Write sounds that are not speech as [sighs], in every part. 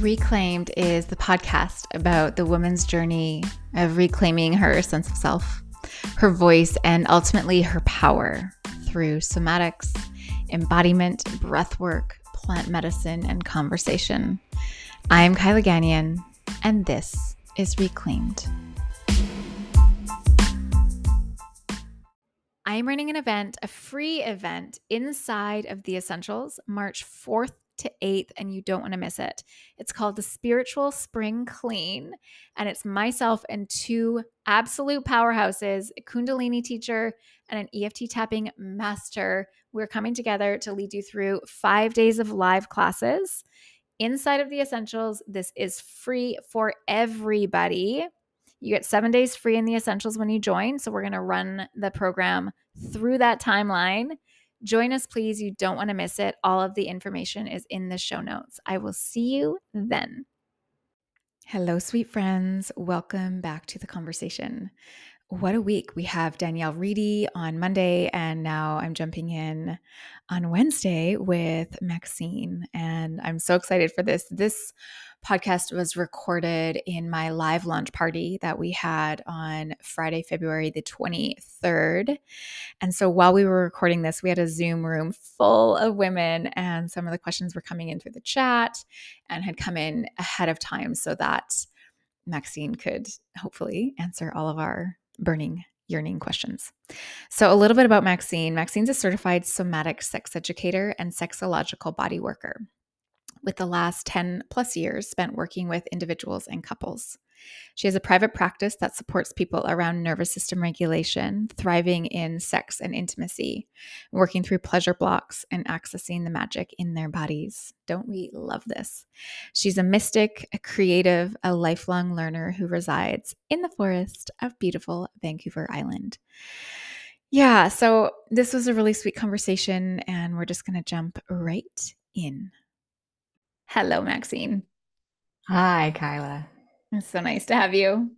Reclaimed is the podcast about the woman's journey of reclaiming her sense of self, her voice, and ultimately her power through somatics, embodiment, breath work, plant medicine, and conversation. I'm Kyla Gagnon, and this is Reclaimed. I am running an event, a free event inside of the Essentials, March 4th to 8th, and you don't want to miss it. It's called the Spiritual Spring Clean, and it's myself and two absolute powerhouses, a Kundalini teacher and an EFT tapping master. We're coming together to lead you through five days of live classes. Inside of the Essentials, this is free for everybody. You get seven days free in the Essentials when you join. So, we're going to run the program through that timeline Join us, please. You don't want to miss it. All of the information is in the show notes. I will see you then. Hello, sweet friends. Welcome back to the conversation. What a week. We have Danielle Reedy on Monday, and now I'm jumping in on Wednesday with Maxine. And I'm so excited for this. This podcast was recorded in my live launch party that we had on Friday, February the 23rd. And so while we were recording this, we had a Zoom room full of women, and some of the questions were coming in through the chat and had come in ahead of time so that Maxine could hopefully answer all of our burning yearning questions. So, a little bit about Maxine. Maxine's a certified somatic sex educator and sexological body worker with the last 10 plus years spent working with individuals and couples. She has a private practice that supports people around nervous system regulation, thriving in sex and intimacy, working through pleasure blocks, and accessing the magic in their bodies. Don't we love this? She's a mystic, a creative, a lifelong learner who resides in the forest of beautiful Vancouver Island. Yeah, so this was a really sweet conversation, and we're just going to jump right in. Hello, Maxine. Hi, Kyla. It's so nice to have you.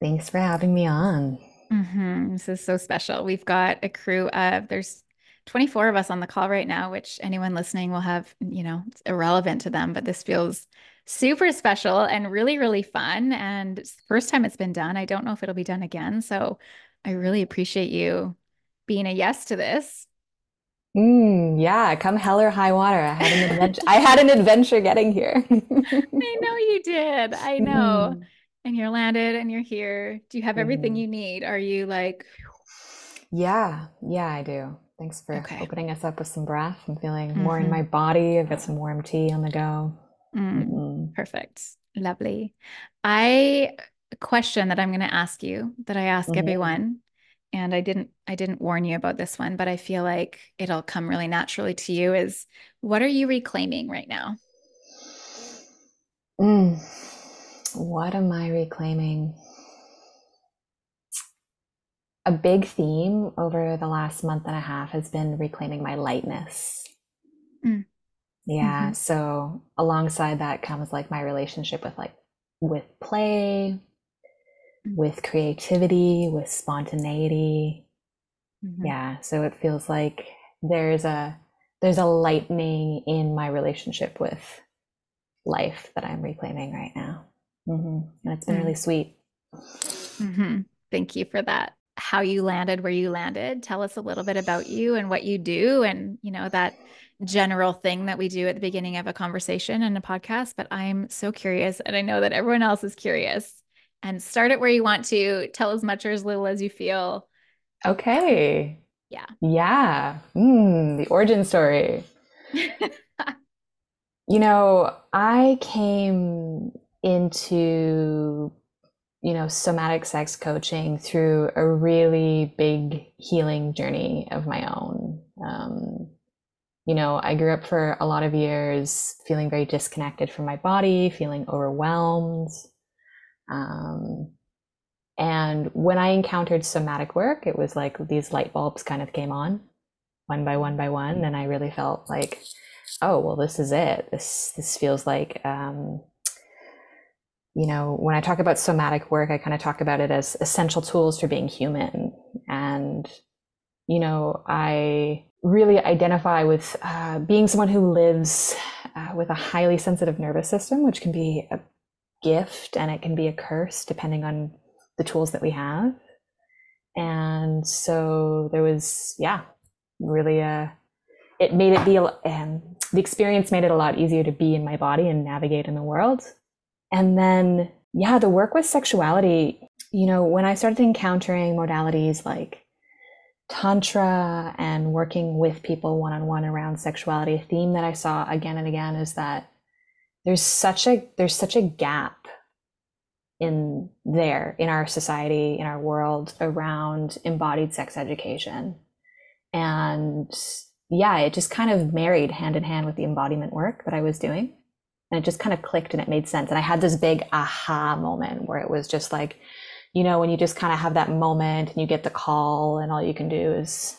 Thanks for having me on. Mm-hmm. This is so special. We've got a crew of, there's 24 of us on the call right now, which anyone listening will have, you know, it's irrelevant to them, but this feels super special and really, really fun. And it's the first time it's been done. I don't know if it'll be done again. So I really appreciate you being a yes to this. Mm, yeah, come hell or high water. I had an adventure. I had an adventure getting here. [laughs] I know you did. I know. Mm. And you're landed and you're here. Do you have everything mm. you need? Are you like Yeah, yeah, I do. Thanks for okay. opening us up with some breath. I'm feeling mm-hmm. more in my body. I've got some warm tea on the go. Mm. Perfect. Lovely. I question that I'm going to ask you that I ask mm-hmm. everyone and I didn't I didn't warn you about this one, but I feel like it'll come really naturally to you is what are you reclaiming right now? Mm, what am I reclaiming? A big theme over the last month and a half has been reclaiming my lightness. Mm. Yeah, mm-hmm. so alongside that comes like my relationship with like with play, with creativity, with spontaneity. Mm-hmm. Yeah, so it feels like there's a there's a lightening in my relationship with life that I'm reclaiming right now. Mm-hmm. And it's been mm-hmm. really sweet. Mm-hmm. Thank you for that. How you landed where you landed. Tell us a little bit about you and what you do, and you know that general thing that we do at the beginning of a conversation and a podcast. But I'm so curious, and I know that everyone else is curious and start it where you want to. Tell as much or as little as you feel. Okay. Yeah. Yeah. Mm, the origin story. [laughs] you know, I came into, you know, somatic sex coaching through a really big healing journey of my own. Um, you know, I grew up for a lot of years feeling very disconnected from my body, feeling overwhelmed, um, and when I encountered somatic work, it was like these light bulbs kind of came on one by one by one. And I really felt like, oh, well, this is it. This, this feels like, um, you know, when I talk about somatic work, I kind of talk about it as essential tools for being human. And, you know, I really identify with uh, being someone who lives uh, with a highly sensitive nervous system, which can be a gift and it can be a curse depending on the tools that we have. And so there was, yeah, really a, it made it be, um, the experience made it a lot easier to be in my body and navigate in the world. And then, yeah, the work with sexuality, you know, when I started encountering modalities like Tantra and working with people one on one around sexuality, a theme that I saw again and again is that there's such a there's such a gap in there in our society in our world around embodied sex education. And yeah it just kind of married hand in hand with the embodiment work that i was doing. And it just kind of clicked and it made sense. And i had this big aha moment where it was just like you know when you just kind of have that moment and you get the call and all you can do is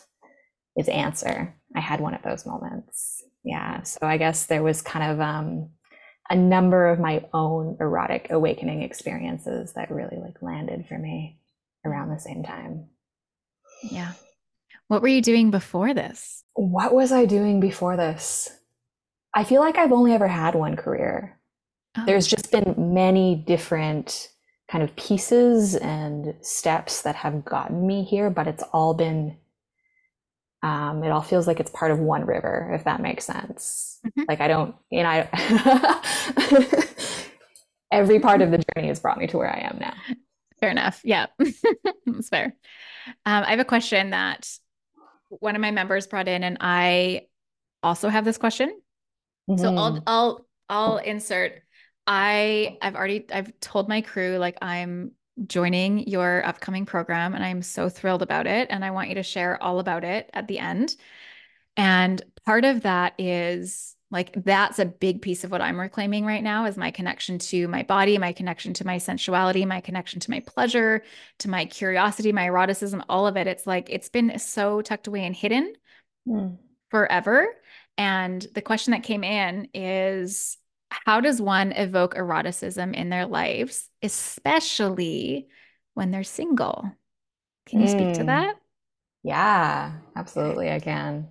is answer. I had one of those moments. Yeah. So i guess there was kind of um a number of my own erotic awakening experiences that really like landed for me around the same time. Yeah. What were you doing before this? What was I doing before this? I feel like I've only ever had one career. Oh. There's just been many different kind of pieces and steps that have gotten me here, but it's all been um, it all feels like it's part of one river, if that makes sense. Mm-hmm. Like I don't, you know, I, [laughs] every part of the journey has brought me to where I am now. Fair enough. Yeah, [laughs] that's fair. Um, I have a question that one of my members brought in, and I also have this question. Mm-hmm. So I'll mm-hmm. I'll I'll insert. I I've already I've told my crew like I'm joining your upcoming program. And I'm so thrilled about it. And I want you to share all about it at the end. And part of that is like, that's a big piece of what I'm reclaiming right now is my connection to my body, my connection to my sensuality, my connection to my pleasure, to my curiosity, my eroticism, all of it. It's like, it's been so tucked away and hidden mm. forever. And the question that came in is how does one evoke eroticism in their lives, especially when they're single? Can you mm. speak to hmm. that? Yeah, absolutely. I can.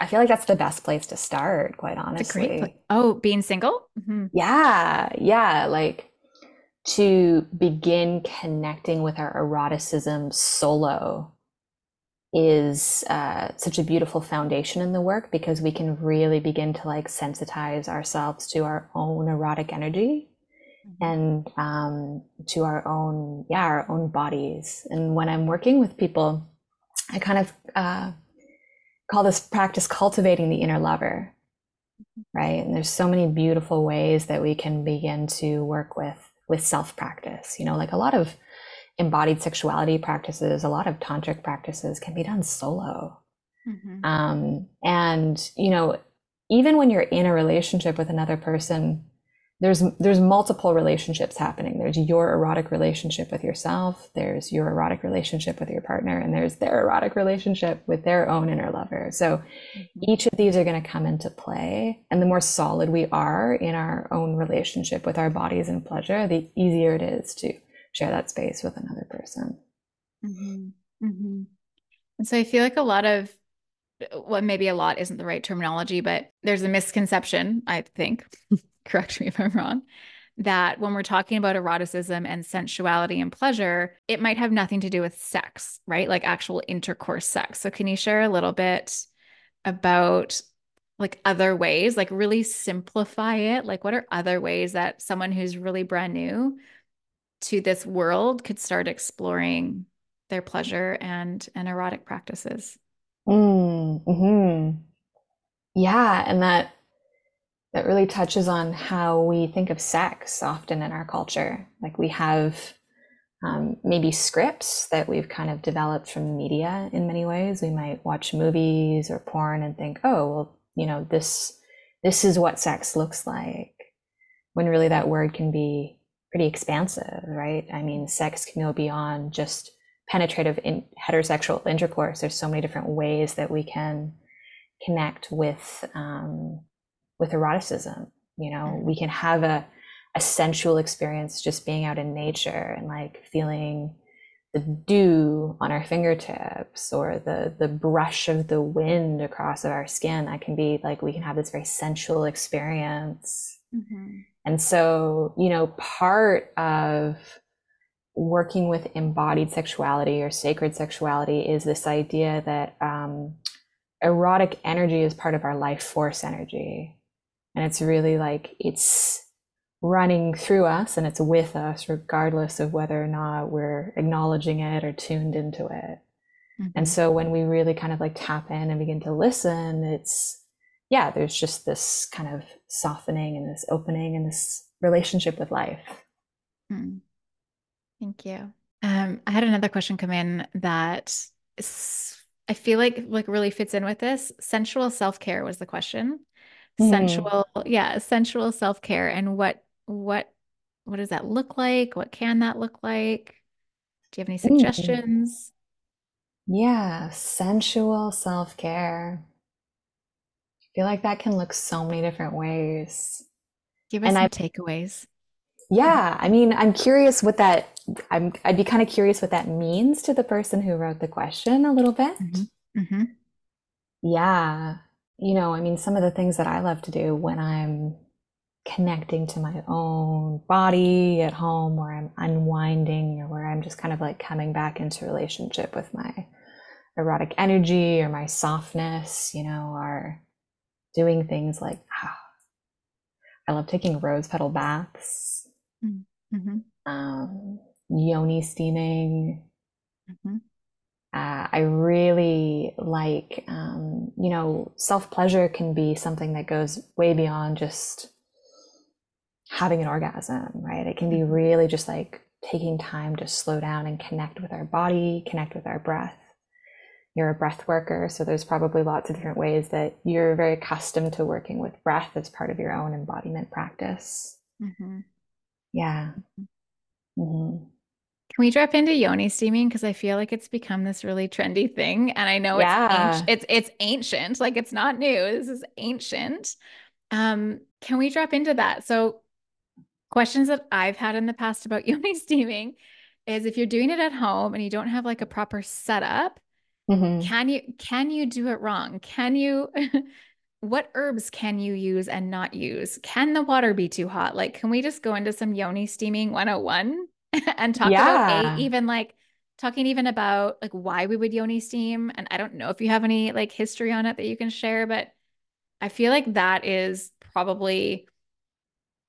I feel like that's the best place to start, quite honestly. Oh, being single? Mm-hmm. Yeah. Yeah. Like to begin connecting with our eroticism solo is uh, such a beautiful foundation in the work because we can really begin to like sensitize ourselves to our own erotic energy mm-hmm. and um, to our own yeah our own bodies and when i'm working with people i kind of uh, call this practice cultivating the inner lover mm-hmm. right and there's so many beautiful ways that we can begin to work with with self practice you know like a lot of embodied sexuality practices, a lot of tantric practices can be done solo. Mm-hmm. Um, and you know, even when you're in a relationship with another person, there's there's multiple relationships happening. There's your erotic relationship with yourself, there's your erotic relationship with your partner, and there's their erotic relationship with their own inner lover. So mm-hmm. each of these are going to come into play. And the more solid we are in our own relationship with our bodies and pleasure, the easier it is to share that space with another person. Mm-hmm. Mm-hmm. And so I feel like a lot of, well, maybe a lot isn't the right terminology, but there's a misconception, I think, [laughs] correct me if I'm wrong, that when we're talking about eroticism and sensuality and pleasure, it might have nothing to do with sex, right? Like actual intercourse sex. So can you share a little bit about like other ways, like really simplify it? Like what are other ways that someone who's really brand new to this world could start exploring their pleasure and and erotic practices. Mm, hmm Yeah, and that that really touches on how we think of sex often in our culture. Like we have um, maybe scripts that we've kind of developed from media in many ways. We might watch movies or porn and think, oh, well, you know, this this is what sex looks like. When really that word can be pretty expansive, right? I mean, sex can go beyond just penetrative in heterosexual intercourse. There's so many different ways that we can connect with um, with eroticism. You know, mm-hmm. we can have a a sensual experience just being out in nature and like feeling the dew on our fingertips or the the brush of the wind across our skin that can be like we can have this very sensual experience mm-hmm. And so you know part of working with embodied sexuality or sacred sexuality is this idea that um, erotic energy is part of our life force energy and it's really like it's running through us and it's with us regardless of whether or not we're acknowledging it or tuned into it mm-hmm. and so when we really kind of like tap in and begin to listen it's yeah there's just this kind of softening and this opening and this relationship with life mm. thank you um, i had another question come in that i feel like like really fits in with this sensual self-care was the question mm. sensual yeah sensual self-care and what what what does that look like? What can that look like? Do you have any suggestions? Yeah, sensual self care. I feel like that can look so many different ways. Give us and some I, takeaways. Yeah, I mean, I'm curious what that. I'm. I'd be kind of curious what that means to the person who wrote the question a little bit. Mm-hmm. Mm-hmm. Yeah, you know, I mean, some of the things that I love to do when I'm connecting to my own body at home where I'm unwinding or where I'm just kind of like coming back into relationship with my erotic energy or my softness, you know, are doing things like ah, I love taking rose petal baths, mm-hmm. um, yoni steaming. Mm-hmm. Uh, I really like, um, you know, self pleasure can be something that goes way beyond just having an orgasm, right? It can be mm-hmm. really just like taking time to slow down and connect with our body, connect with our breath. You're a breath worker, so there's probably lots of different ways that you're very accustomed to working with breath as part of your own embodiment practice. Mm-hmm. Yeah. Mm-hmm. Can we drop into yoni steaming because I feel like it's become this really trendy thing, and I know it's yeah. ancient, it's it's ancient, like it's not new. This is ancient. Um, can we drop into that? So questions that I've had in the past about [laughs] yoni steaming is if you're doing it at home and you don't have like a proper setup, mm-hmm. can you can you do it wrong? Can you [laughs] what herbs can you use and not use? Can the water be too hot? Like can we just go into some yoni steaming 101 [laughs] and talk yeah. about even like talking even about like why we would yoni steam and I don't know if you have any like history on it that you can share but I feel like that is probably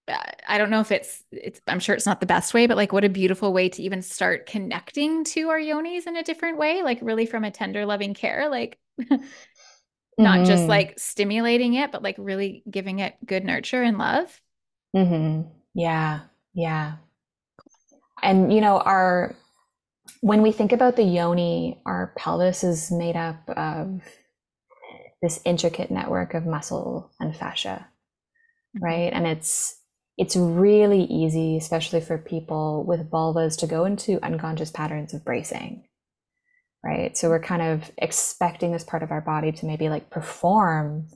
I don't know if it's it's I'm sure it's not the best way, but like what a beautiful way to even start connecting to our yonis in a different way, like really from a tender loving care, like [laughs] not mm-hmm. just like stimulating it, but like really giving it good nurture and love. Mm-hmm. Yeah. Yeah. And you know, our when we think about the yoni, our pelvis is made up of this intricate network of muscle and fascia. Mm-hmm. Right. And it's it's really easy, especially for people with vulvas, to go into unconscious patterns of bracing, right? So we're kind of expecting this part of our body to maybe like perform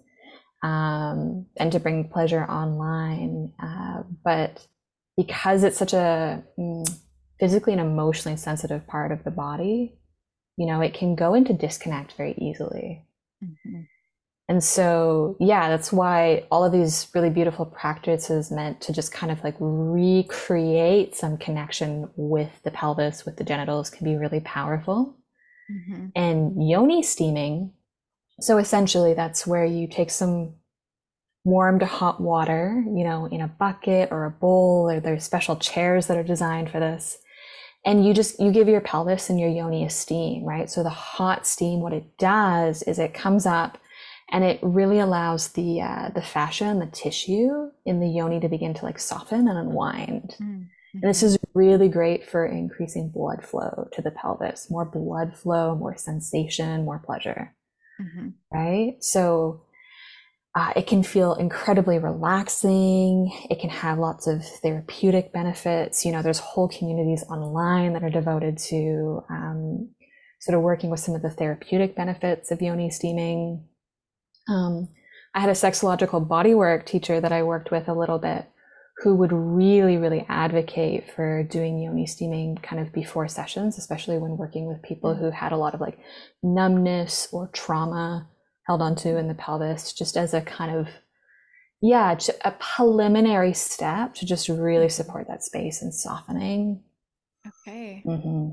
um, and to bring pleasure online. Uh, but because it's such a mm, physically and emotionally sensitive part of the body, you know, it can go into disconnect very easily. Mm-hmm. And so, yeah, that's why all of these really beautiful practices meant to just kind of like recreate some connection with the pelvis, with the genitals can be really powerful. Mm-hmm. And yoni steaming, so essentially that's where you take some warm to hot water, you know, in a bucket or a bowl, or there's special chairs that are designed for this. And you just, you give your pelvis and your yoni a steam, right? So the hot steam, what it does is it comes up and it really allows the uh, the fascia and the tissue in the yoni to begin to like soften and unwind. Mm-hmm. And this is really great for increasing blood flow to the pelvis, more blood flow, more sensation, more pleasure. Mm-hmm. Right? So uh, it can feel incredibly relaxing. It can have lots of therapeutic benefits. You know, there's whole communities online that are devoted to um, sort of working with some of the therapeutic benefits of yoni steaming. Um, I had a sexological bodywork teacher that I worked with a little bit who would really, really advocate for doing yoni steaming kind of before sessions, especially when working with people who had a lot of like numbness or trauma held onto in the pelvis, just as a kind of, yeah, a preliminary step to just really support that space and softening. Okay. Mm-hmm.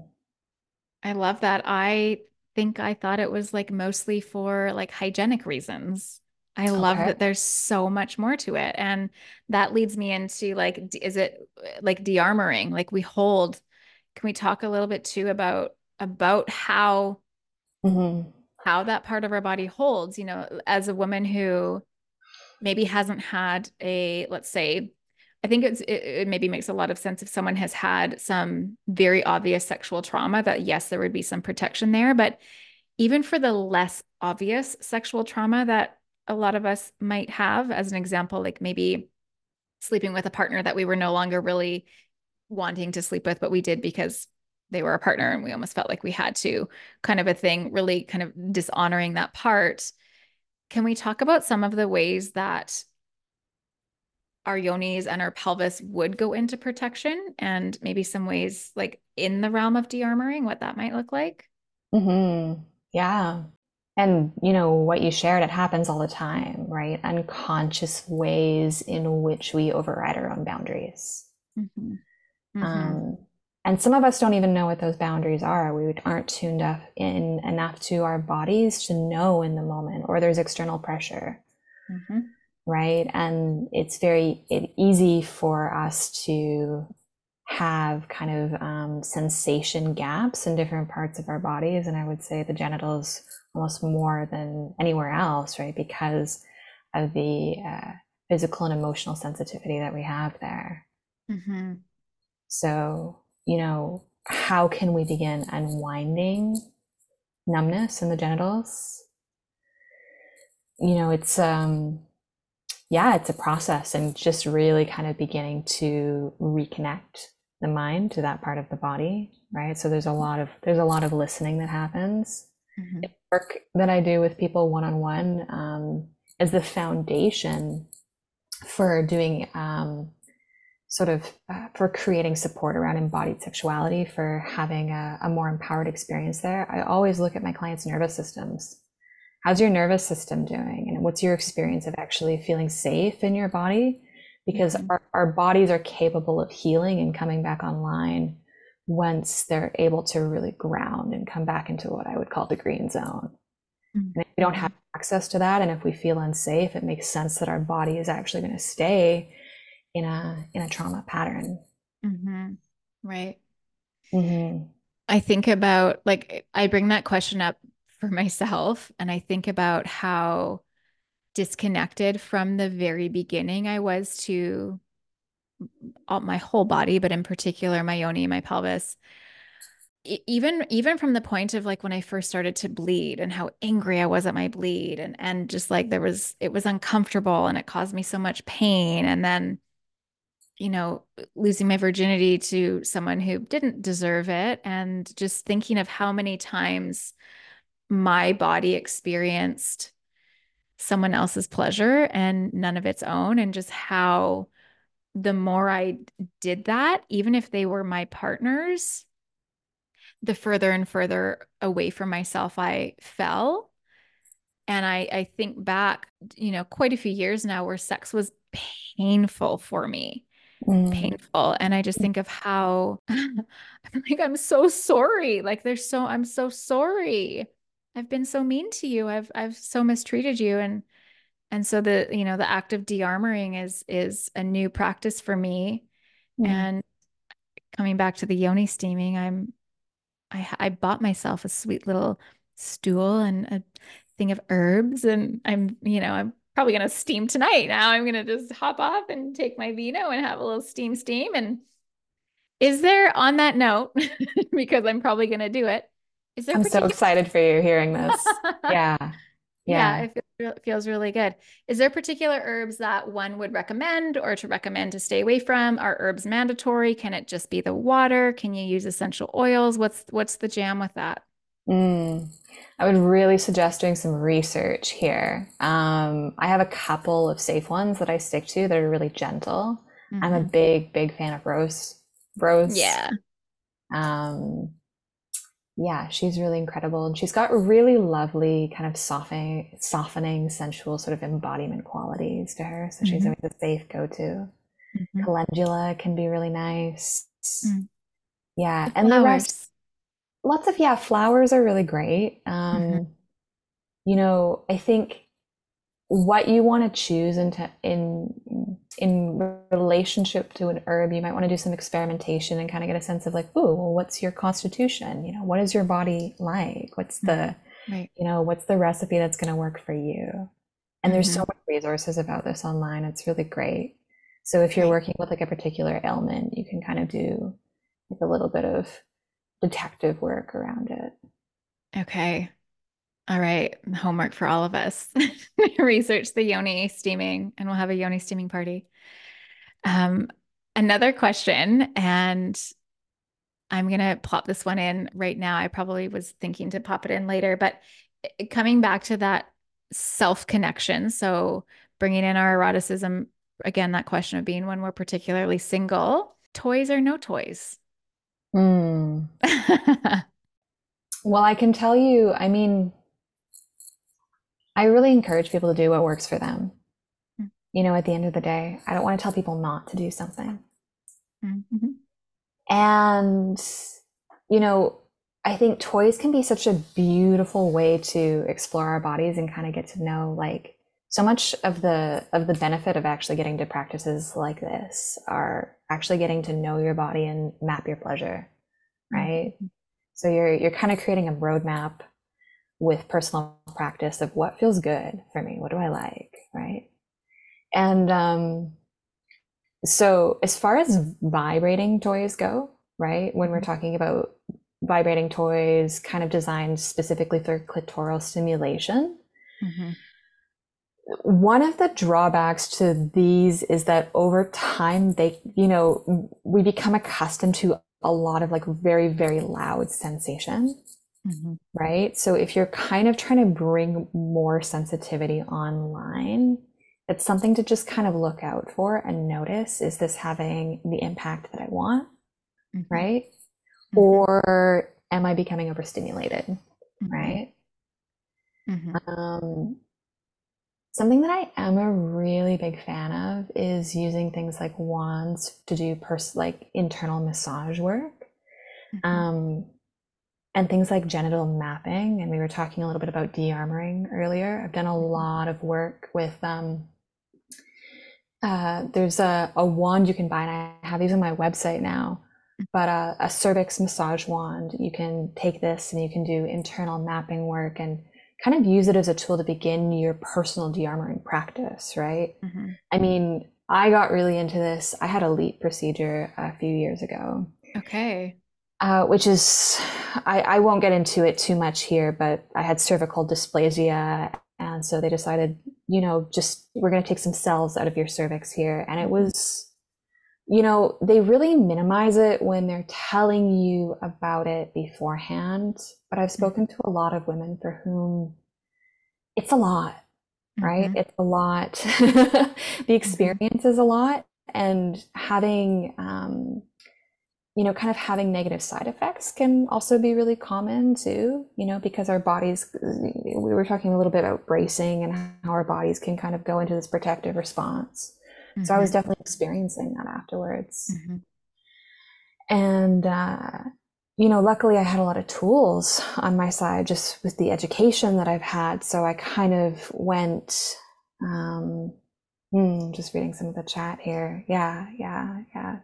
I love that. I think I thought it was like mostly for like hygienic reasons. I love okay. that there's so much more to it. And that leads me into like, is it like de-armoring? Like we hold, can we talk a little bit too about, about how, mm-hmm. how that part of our body holds, you know, as a woman who maybe hasn't had a, let's say, I think it's, it, it maybe makes a lot of sense if someone has had some very obvious sexual trauma that yes, there would be some protection there, but even for the less obvious sexual trauma that a lot of us might have as an example like maybe sleeping with a partner that we were no longer really wanting to sleep with but we did because they were a partner and we almost felt like we had to kind of a thing really kind of dishonoring that part. Can we talk about some of the ways that our yonis and our pelvis would go into protection and maybe some ways like in the realm of de-armoring what that might look like mm-hmm. yeah and you know what you shared it happens all the time right unconscious ways in which we override our own boundaries mm-hmm. Mm-hmm. Um, and some of us don't even know what those boundaries are we aren't tuned up in enough to our bodies to know in the moment or there's external pressure mm-hmm. Right and it's very it, easy for us to have kind of um, sensation gaps in different parts of our bodies and i would say the genitals almost more than anywhere else, right? Because of the uh, physical and emotional sensitivity that we have there. Mm-hmm. So, you know, how can we begin unwinding numbness in the genitals? You know, it's, um, yeah, it's a process and just really kind of beginning to reconnect the mind to that part of the body, right? So there's a lot of, there's a lot of listening that happens mm-hmm. work that I do with people one on one is the foundation for doing um, sort of uh, for creating support around embodied sexuality, for having a, a more empowered experience there. I always look at my clients' nervous systems. How's your nervous system doing? And what's your experience of actually feeling safe in your body? Because mm-hmm. our, our bodies are capable of healing and coming back online once they're able to really ground and come back into what I would call the green zone. Mm-hmm. And if we don't have access to that, and if we feel unsafe, it makes sense that our body is actually going to stay in a in a trauma pattern. Mm-hmm. Right. Mm-hmm. I think about like I bring that question up for myself, and I think about how disconnected from the very beginning I was to all, my whole body, but in particular my yoni, my pelvis. Even even from the point of like when I first started to bleed and how angry I was at my bleed and and just like there was it was uncomfortable and it caused me so much pain and then you know losing my virginity to someone who didn't deserve it and just thinking of how many times my body experienced someone else's pleasure and none of its own and just how the more I did that, even if they were my partners, the further and further away from myself I fell. And I, I think back, you know, quite a few years now where sex was painful for me. Mm. Painful. And I just think of how [laughs] I'm like, I'm so sorry. Like there's so I'm so sorry. I've been so mean to you. I've I've so mistreated you. And and so the you know the act of de-armoring is is a new practice for me. And coming back to the yoni steaming i'm i i bought myself a sweet little stool and a thing of herbs. And i'm you know i'm probably going to steam tonight. Now i'm going to just hop off and take my vino and have a little steam steam. And is there on that note [laughs] because i'm probably going to do it is there i'm particular- so excited for you hearing this [laughs] yeah yeah, it feels, it feels really good. Is there particular herbs that one would recommend or to recommend to stay away from? Are herbs mandatory? Can it just be the water? Can you use essential oils? What's what's the jam with that? Mm, I would really suggest doing some research here. Um, I have a couple of safe ones that I stick to that are really gentle. I'm a Mhm. big, big fan of Rose. Rose. Yeah. Um, yeah, she's really incredible. And she's got really lovely, kind of softening, softening, sensual sort of embodiment qualities to her. So she's Mhm. always a safe go-to. Mhm. Calendula can be really nice. Mm. Yeah, and the rest, lots of yeah, flowers are really great. Um, Mhm. you know, I think what you want to choose into in in relationship to an herb, you might want to do some experimentation and kind of get a sense of like, oh, well, what's your constitution? You know, what is your body like? What's the, Right. you know, what's the recipe that's going to work for you? And there's so Mhm. many resources about this online. It's really great. So if you're working with like a particular ailment, you can kind of do like a little bit of detective work around it. Okay. All right. Homework for all of us. [laughs] Research the yoni steaming, and we'll have a yoni steaming party. Um, another question, and I'm gonna plop this one in right now. I probably was thinking to pop it in later, but coming back to that self-connection, so bringing in our eroticism, again, that question of being when we're particularly single, toys or no toys? Mm. [laughs] Well, I can tell you, I mean, I really encourage people to do what works for them. Mm. You know, at the end of the day, I don't want to tell people not to do something. Mhm. And, you know, I think toys can be such a beautiful way to explore our bodies and kind of get to know like so much of the of the benefit of actually getting to practices like this are actually getting to know your body and map your pleasure, right? So you're you're kind of creating a roadmap with personal practice of what feels good for me, what do I like, right? And um, so as far as vibrating toys go, right, when we're talking about vibrating toys kind of designed specifically for clitoral stimulation, Mhm. one of the drawbacks to these is that over time they you know we become accustomed to a lot of like very very loud sensation Mhm. right so if you're kind of trying to bring more sensitivity online it's something to just kind of look out for and notice is this having the impact that i want Mhm. right Mhm. or am i becoming overstimulated Mhm. right Mhm. Um, something that I am a really big fan of is using things like wands to do pers- like internal massage work, Mhm. um, and things like genital mapping. And we were talking a little bit about de-armoring earlier. I've done a lot of work with um, uh, there's a, a wand you can buy, and I have these on my website now. But uh, a cervix massage wand, you can take this and you can do internal mapping work and kind of use it as a tool to begin your personal de-armoring practice, right? Mhm. I mean, I got really into this. I had a LEEP procedure a few years ago, Okay. Uh, which is, I, I won't get into it too much here, but I had cervical dysplasia. And so they decided, you know, just we're going to take some cells out of your cervix here. And it was, you know, they really minimize it when they're telling you about it beforehand. But I've spoken to a lot of women for whom it's a lot right? Mhm. It's a lot. [laughs] the experience is a lot, and having, um, you know, kind of having negative side effects can also be really common too. You know, because our bodies, we were talking a little bit about bracing and how our bodies can kind of go into this protective response. So I was Mhm. definitely experiencing that afterwards. Mhm. And, uh, you know, luckily I had a lot of tools on my side just with the education that I've had. So I kind of went, um, hmm, just reading some of the chat here. Yeah, yeah, yeah.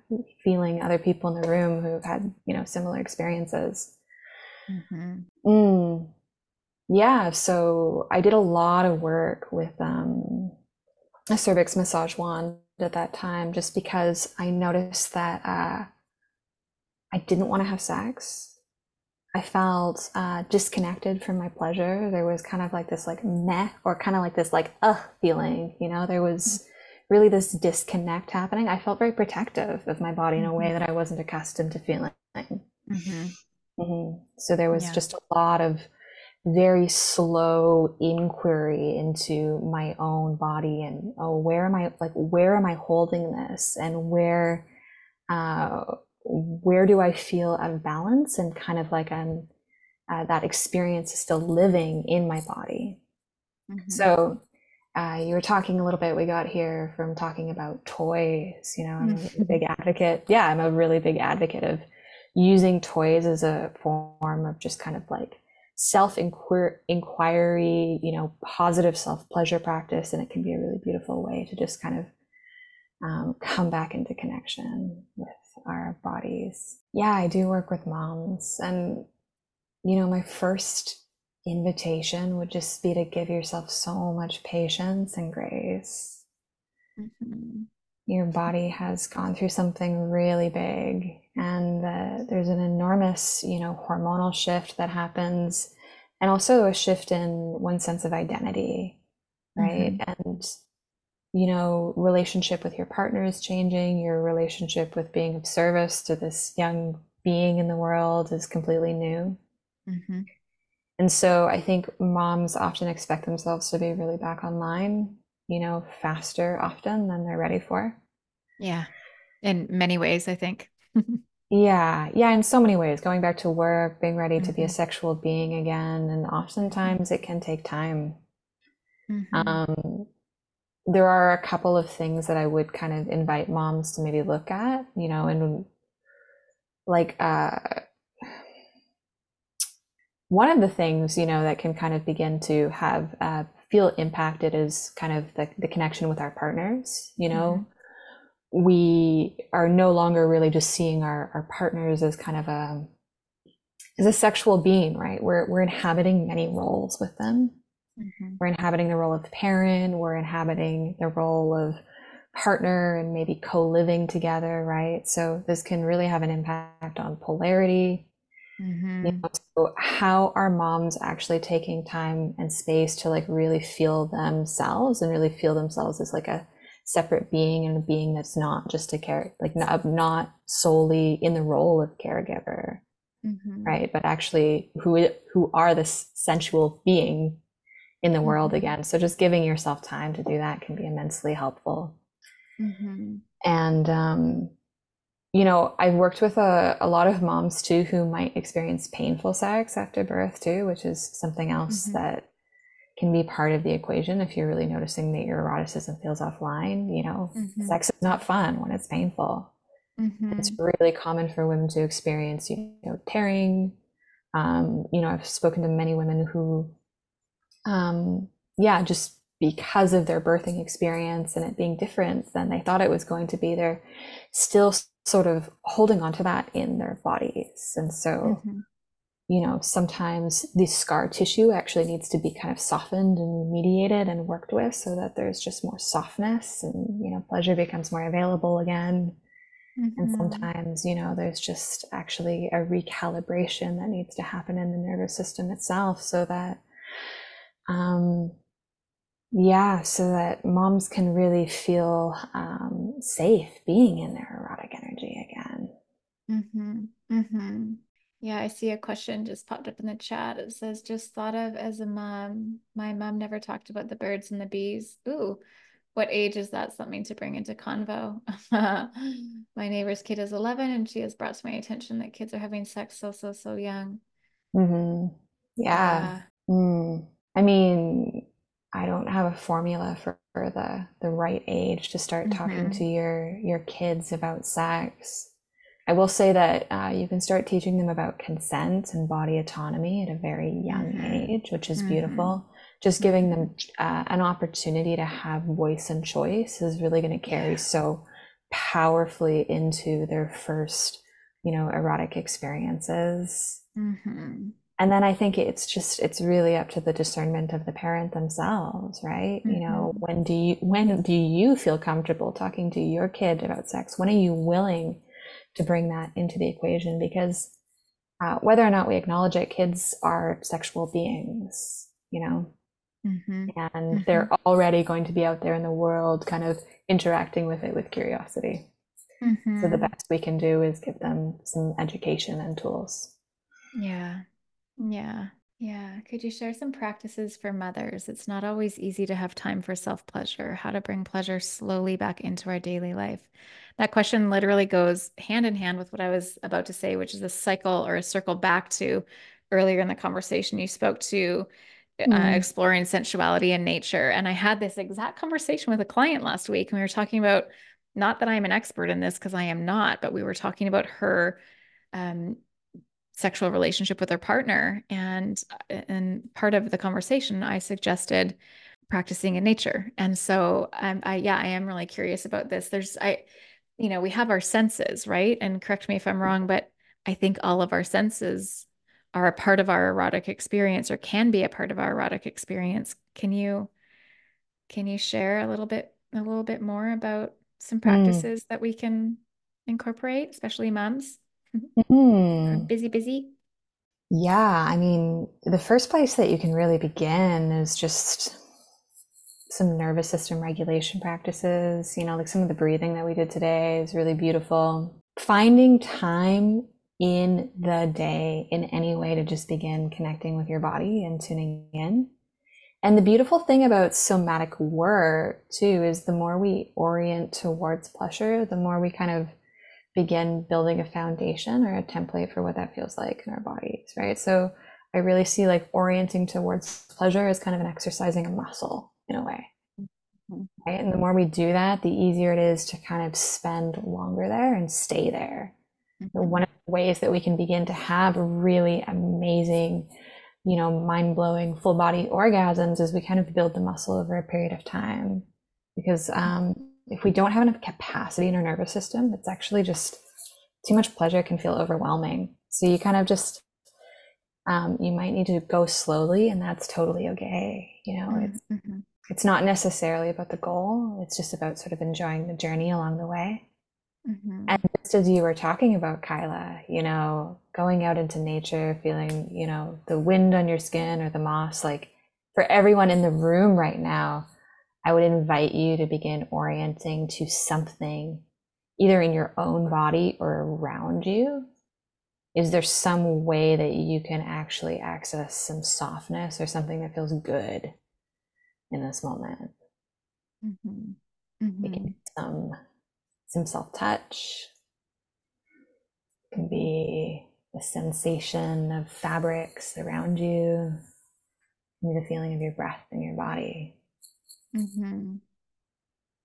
Feeling other people in the room who've had, you know, similar experiences. Mhm. Mm. Yeah, so I did a lot of work with um, a cervix massage wand at that time just because I noticed that uh, I didn't want to have sex. I felt uh, disconnected from my pleasure. There was kind of like this like meh or kind of like this like ugh feeling, you know, there was really this disconnect happening. I felt very protective of my body in a way that I wasn't accustomed to feeling. Mhm. Mhm. So there was Yeah. just a lot of very slow inquiry into my own body and oh where am i like where am i holding this and where uh where do i feel out of balance and kind of like i'm uh, that experience is still living in my body mm-hmm. so uh, you were talking a little bit we got here from talking about toys you know i'm a big advocate yeah i'm a really big advocate of using toys as a form of just kind of like self inquiry, you know, positive self pleasure practice. And it can be a really beautiful way to just kind of um, come back into connection with our bodies. Yeah, I do work with moms. And, you know, my first invitation would just be to give yourself so much patience and grace. Mm-hmm. Your body has gone through something really big and uh, there's an enormous you know hormonal shift that happens and also a shift in one sense of identity right mm-hmm. and you know relationship with your partner is changing your relationship with being of service to this young being in the world is completely new mm-hmm. and so i think moms often expect themselves to be really back online you know faster often than they're ready for yeah in many ways i think [laughs] Yeah, yeah, in so many ways, going back to work, being ready to be a mm-hmm. sexual being again, and oftentimes it can take time. Mm-hmm. Um, there are a couple of things that I would kind of invite moms to maybe look at, you know, and like uh, one of the things, you know, that can kind of begin to have uh, feel impacted is kind of the, the connection with our partners, you know. Mm-hmm we are no longer really just seeing our, our partners as kind of a as a sexual being, right? We're we're inhabiting many roles with them. Mm-hmm. We're inhabiting the role of parent, we're inhabiting the role of partner and maybe co-living together, right? So this can really have an impact on polarity. Mm-hmm. You know, so how are moms actually taking time and space to like really feel themselves and really feel themselves as like a separate being and a being that's not just a care like not, not solely in the role of caregiver mm-hmm. right but actually who who are this sensual being in the mm-hmm. world again so just giving yourself time to do that can be immensely helpful mm-hmm. and um you know i've worked with a, a lot of moms too who might experience painful sex after birth too which is something else mm-hmm. that can be part of the equation if you're really noticing that your eroticism feels offline. You know, mm-hmm. sex is not fun when it's painful. Mm-hmm. It's really common for women to experience, you know, tearing. Um, you know, I've spoken to many women who, um, yeah, just because of their birthing experience and it being different than they thought it was going to be, they're still sort of holding on to that in their bodies. And so, mm-hmm you know, sometimes the scar tissue actually needs to be kind of softened and mediated and worked with so that there's just more softness and, you know, pleasure becomes more available again. Mm-hmm. And sometimes, you know, there's just actually a recalibration that needs to happen in the nervous system itself so that, um, yeah, so that moms can really feel um, safe being in their erotic energy again. Mm-hmm. Mm-hmm. Yeah, I see a question just popped up in the chat. It says, just thought of as a mom, my mom never talked about the birds and the bees. Ooh, what age is that something to bring into convo? [laughs] my neighbor's kid is 11 and she has brought to my attention that kids are having sex so, so, so young. Mm-hmm. Yeah. yeah. Mm. I mean, I don't have a formula for, for the the right age to start mm-hmm. talking to your your kids about sex. I will say that uh, you can start teaching them about consent and body autonomy at a very young mm-hmm. age, which is mm-hmm. beautiful. Just giving them mm-hmm. uh, an opportunity to have voice and choice is really going to carry yeah. so powerfully into their first, you know, erotic experiences. Mm-hmm. And then I think it's just it's really up to the discernment of the parent themselves, right? You know, mm-hmm. when do you when do you feel comfortable talking to your kid about sex? When are you willing? to bring that into the equation because uh, whether or not we acknowledge it, kids are sexual beings, you know, mm-hmm. and mm-hmm. they're already going to be out there in the world kind of interacting with it with curiosity. Mm-hmm. So the best we can do is give them some education and tools. Yeah. Yeah. Yeah. Could you share some practices for mothers? It's not always easy to have time for self pleasure, how to bring pleasure slowly back into our daily life. That question literally goes hand in hand with what I was about to say, which is a cycle or a circle back to earlier in the conversation. You spoke to uh, Mm. exploring sensuality and nature. And I had this exact conversation with a client last week, and we were talking about not that I'm an expert in this because I am not, but we were talking about her um, sexual relationship with their partner. And and part of the conversation I suggested practicing in nature. And so um, I yeah I am really curious about this. There's I you know we have our senses right? And correct me if I'm wrong but I think all of our senses are a part of our erotic experience or can be a part of our erotic experience. Can you can you share a little bit a little bit more about some Mm. practices that we can incorporate especially moms Mm. busy busy Yeah, I mean, the first place that you can really begin is just some nervous system regulation practices. You know, like some of the breathing that we did today is really beautiful. Finding time in the day in any way to just begin connecting with your body and tuning in. And the beautiful thing about somatic work, too, is the more we orient towards pleasure, the more we kind of begin building a foundation or a template for what that feels like in our bodies, right? So I really see like orienting towards pleasure as kind of an exercising a muscle in a way, Mhm. right? And the more we do that, the easier it is to kind of spend longer there and stay there. One Mhm. of the ways that we can begin to have really amazing, you know, mind blowing full body orgasms is we kind of build the muscle over a period of time. Because um, if we don't have enough capacity in our nervous system, it's actually just too much pleasure can feel overwhelming. So you kind of just, um, you might need to go slowly, and that's totally okay. You know, it's Mhm. it's not necessarily about the goal. It's just about sort of enjoying the journey along the way. And Mhm. just as you were talking about, Kyla, you know, going out into nature, feeling, you know, the wind on your skin or the moss, like for everyone in the room right now, I would invite you to begin orienting to something either in your own body or around you. Is there some way that you can actually access some softness or something that feels good in this moment? Mhm. It can Mhm. be some some self-touch, it can be the sensation of fabrics around you, the feeling of your breath in your body. Mhm.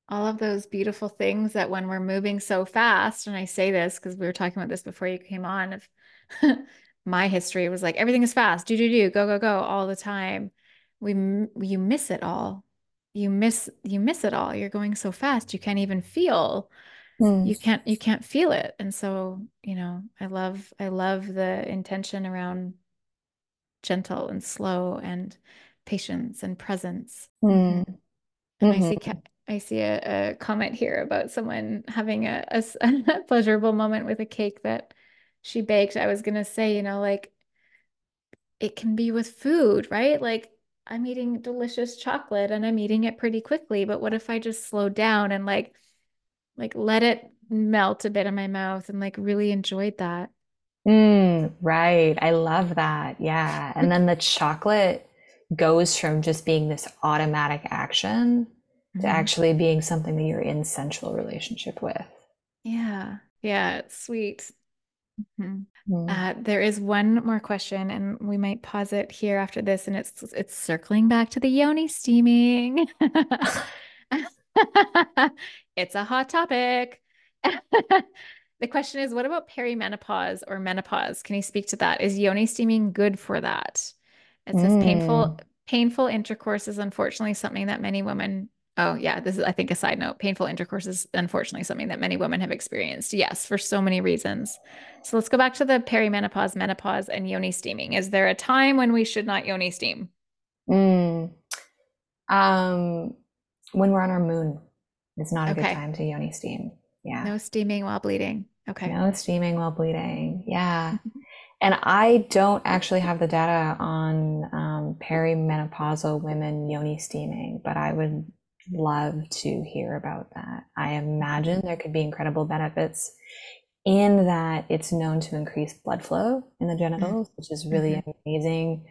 All of those beautiful things that when we're moving so fast, and I say this because we were talking about this before you came on, of [laughs] my history was like everything is fast, do do do, go go go all the time. We you miss it all. You miss you miss it all. You're going so fast, you can't even feel. Mm, You can't you can't feel it. And so, you know, I love I love the intention around gentle and slow and patience and presence. mm, And I see I see a, a comment here about someone having a [laughs] a pleasurable moment with a cake that she baked. I was gonna say, you know, like it can be with food, right? Like I'm eating delicious chocolate and I'm eating it pretty quickly, but what if I just slow down and like like let it melt a bit in my mouth and like really enjoyed that? mm, right. I love that. Yeah. And then the chocolate goes from just being this automatic action to Mhm. actually being something that you're in sensual relationship with. Yeah. Yeah, it's sweet. Mhm. Mm. Uh, there is one more question, and we might pause it here after this, and it's it's circling back to the yoni steaming. [laughs] It's a hot topic. [laughs] The question is, what about perimenopause or menopause? Can you speak to that? Is yoni steaming good for that? It says painful Mm. painful intercourse is unfortunately something that many women Oh, yeah, this is I think a side note. Painful intercourse is unfortunately something that many women have experienced. Yes, for so many reasons. So let's go back to the perimenopause, menopause, and yoni steaming. Is there a time when we should not yoni steam? Mm. Um, when we're on our moon, it's not a good time to yoni steam. Yeah. No steaming while bleeding. Okay. No steaming while bleeding. Yeah. [laughs] And I don't actually have the data on um, perimenopausal women yoni steaming, but I would love to hear about that. I imagine there could be incredible benefits in that it's known to increase blood flow in the genitals, which is really Mm-hmm. amazing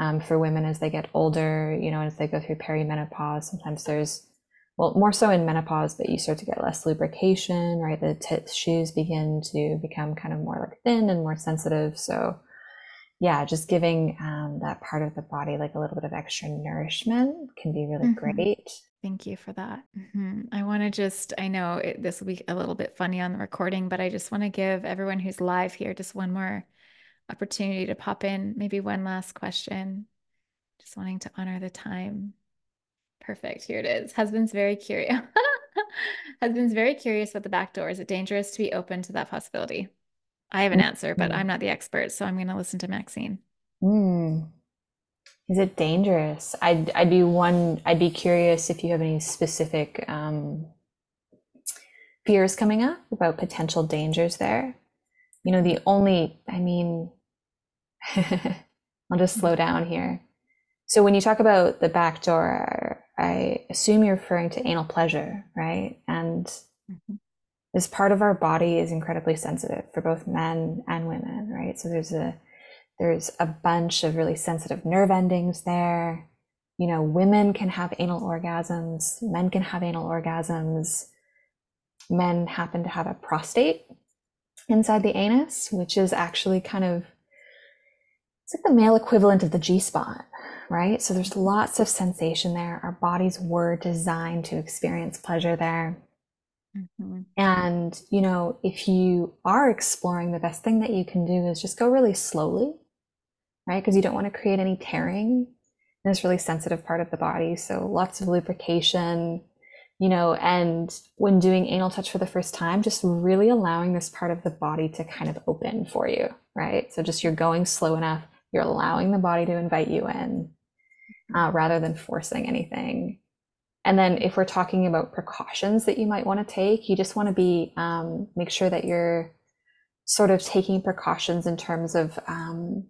um, for women as they get older, you know, as they go through perimenopause. Sometimes there's, well, more so in menopause, but you start to get less lubrication, right? The tissues begin to become kind of more like thin and more sensitive. So, yeah, just giving um, that part of the body like a little bit of extra nourishment can be really mm-hmm. great. Thank you for that. Mm-hmm. I want to just, I know it, this will be a little bit funny on the recording, but I just want to give everyone who's live here just one more opportunity to pop in, maybe one last question. Just wanting to honor the time. Perfect. Here it is. Husband's very curious. [laughs] Husband's very curious about the back door. Is it dangerous to be open to that possibility? I have an answer, but I'm not the expert, so I'm going to listen to Maxine. Mm. Is it dangerous? I'd I'd be one. I'd be curious if you have any specific um, fears coming up about potential dangers there. You know, the only. I mean, [laughs] I'll just slow down here. So when you talk about the back door, I assume you're referring to anal pleasure, right? And mm-hmm. this part of our body is incredibly sensitive for both men and women, right? So there's a there's a bunch of really sensitive nerve endings there. You know, women can have anal orgasms, men can have anal orgasms. Men happen to have a prostate inside the anus, which is actually kind of it's like the male equivalent of the G spot, right? So there's lots of sensation there. Our bodies were designed to experience pleasure there. Mm-hmm. And, you know, if you are exploring, the best thing that you can do is just go really slowly, right? Because you don't want to create any tearing in this really sensitive part of the body. So lots of lubrication, you know, and when doing anal touch for the first time, just really allowing this part of the body to kind of open for you, right? So just you're going slow enough you're allowing the body to invite you in uh, rather than forcing anything. And then if we're talking about precautions that you might want to take, you just want to be um, make sure that you're sort of taking precautions in terms of um,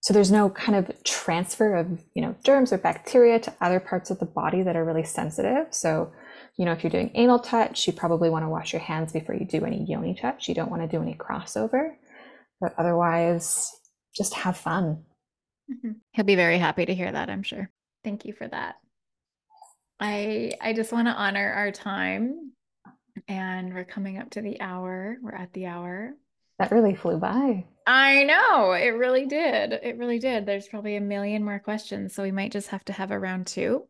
so there's no kind of transfer of you know germs or bacteria to other parts of the body that are really sensitive. So you know if you're doing anal touch, you probably want to wash your hands before you do any yoni touch. You don't want to do any crossover. But otherwise, just have fun. Mm-hmm. He'll be very happy to hear that, I'm sure. Thank you for that. I I just want to honor our time and we're coming up to the hour. We're at the hour. That really flew by. I know. It really did. It really did. There's probably a million more questions, so we might just have to have a round 2.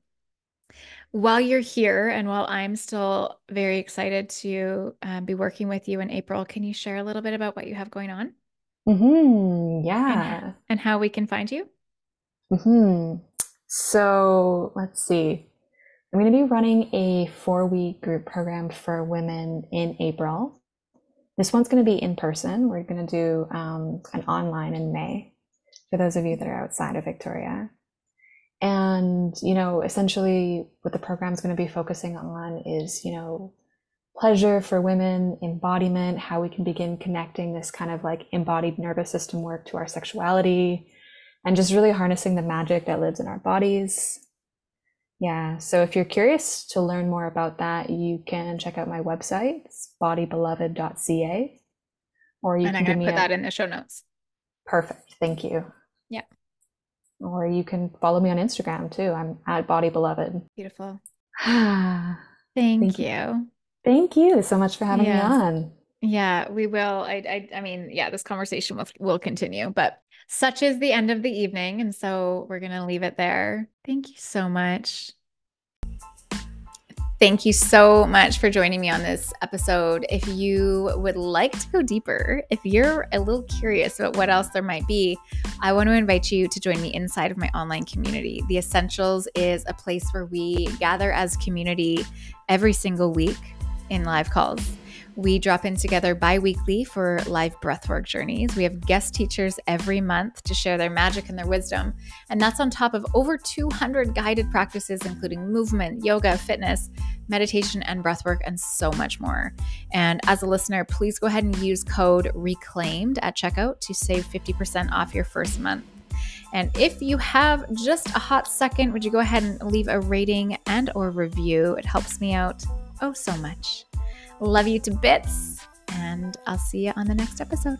While you're here and while I'm still very excited to uh, be working with you in April, can you share a little bit about what you have going on? Mm-hmm. Yeah. And, and how we can find you? Mm-hmm. So let's see. I'm going to be running a four week group program for women in April. This one's going to be in person. We're going to do um, an online in May for those of you that are outside of Victoria. And, you know, essentially what the program is going to be focusing on is, you know, pleasure for women, embodiment, how we can begin connecting this kind of like embodied nervous system work to our sexuality, and just really harnessing the magic that lives in our bodies. Yeah, so if you're curious to learn more about that, you can check out my website, it's bodybeloved.ca. Or you and can I'm to put a... that in the show notes. Perfect. Thank you. Yeah. Or you can follow me on Instagram too. I'm at bodybeloved. Beautiful. [sighs] Thank, Thank you. you. Thank you so much for having yeah. me on. Yeah, we will. I, I, I mean, yeah, this conversation will will continue, but such is the end of the evening, and so we're gonna leave it there. Thank you so much. Thank you so much for joining me on this episode. If you would like to go deeper, if you're a little curious about what else there might be, I want to invite you to join me inside of my online community. The Essentials is a place where we gather as community every single week in live calls. We drop in together bi weekly for live breathwork journeys. We have guest teachers every month to share their magic and their wisdom. And that's on top of over 200 guided practices, including movement, yoga, fitness, meditation, and breathwork, and so much more. And as a listener, please go ahead and use code RECLAIMED at checkout to save 50% off your first month. And if you have just a hot second, would you go ahead and leave a rating and or review? It helps me out oh so much. Love you to bits, and I'll see you on the next episode.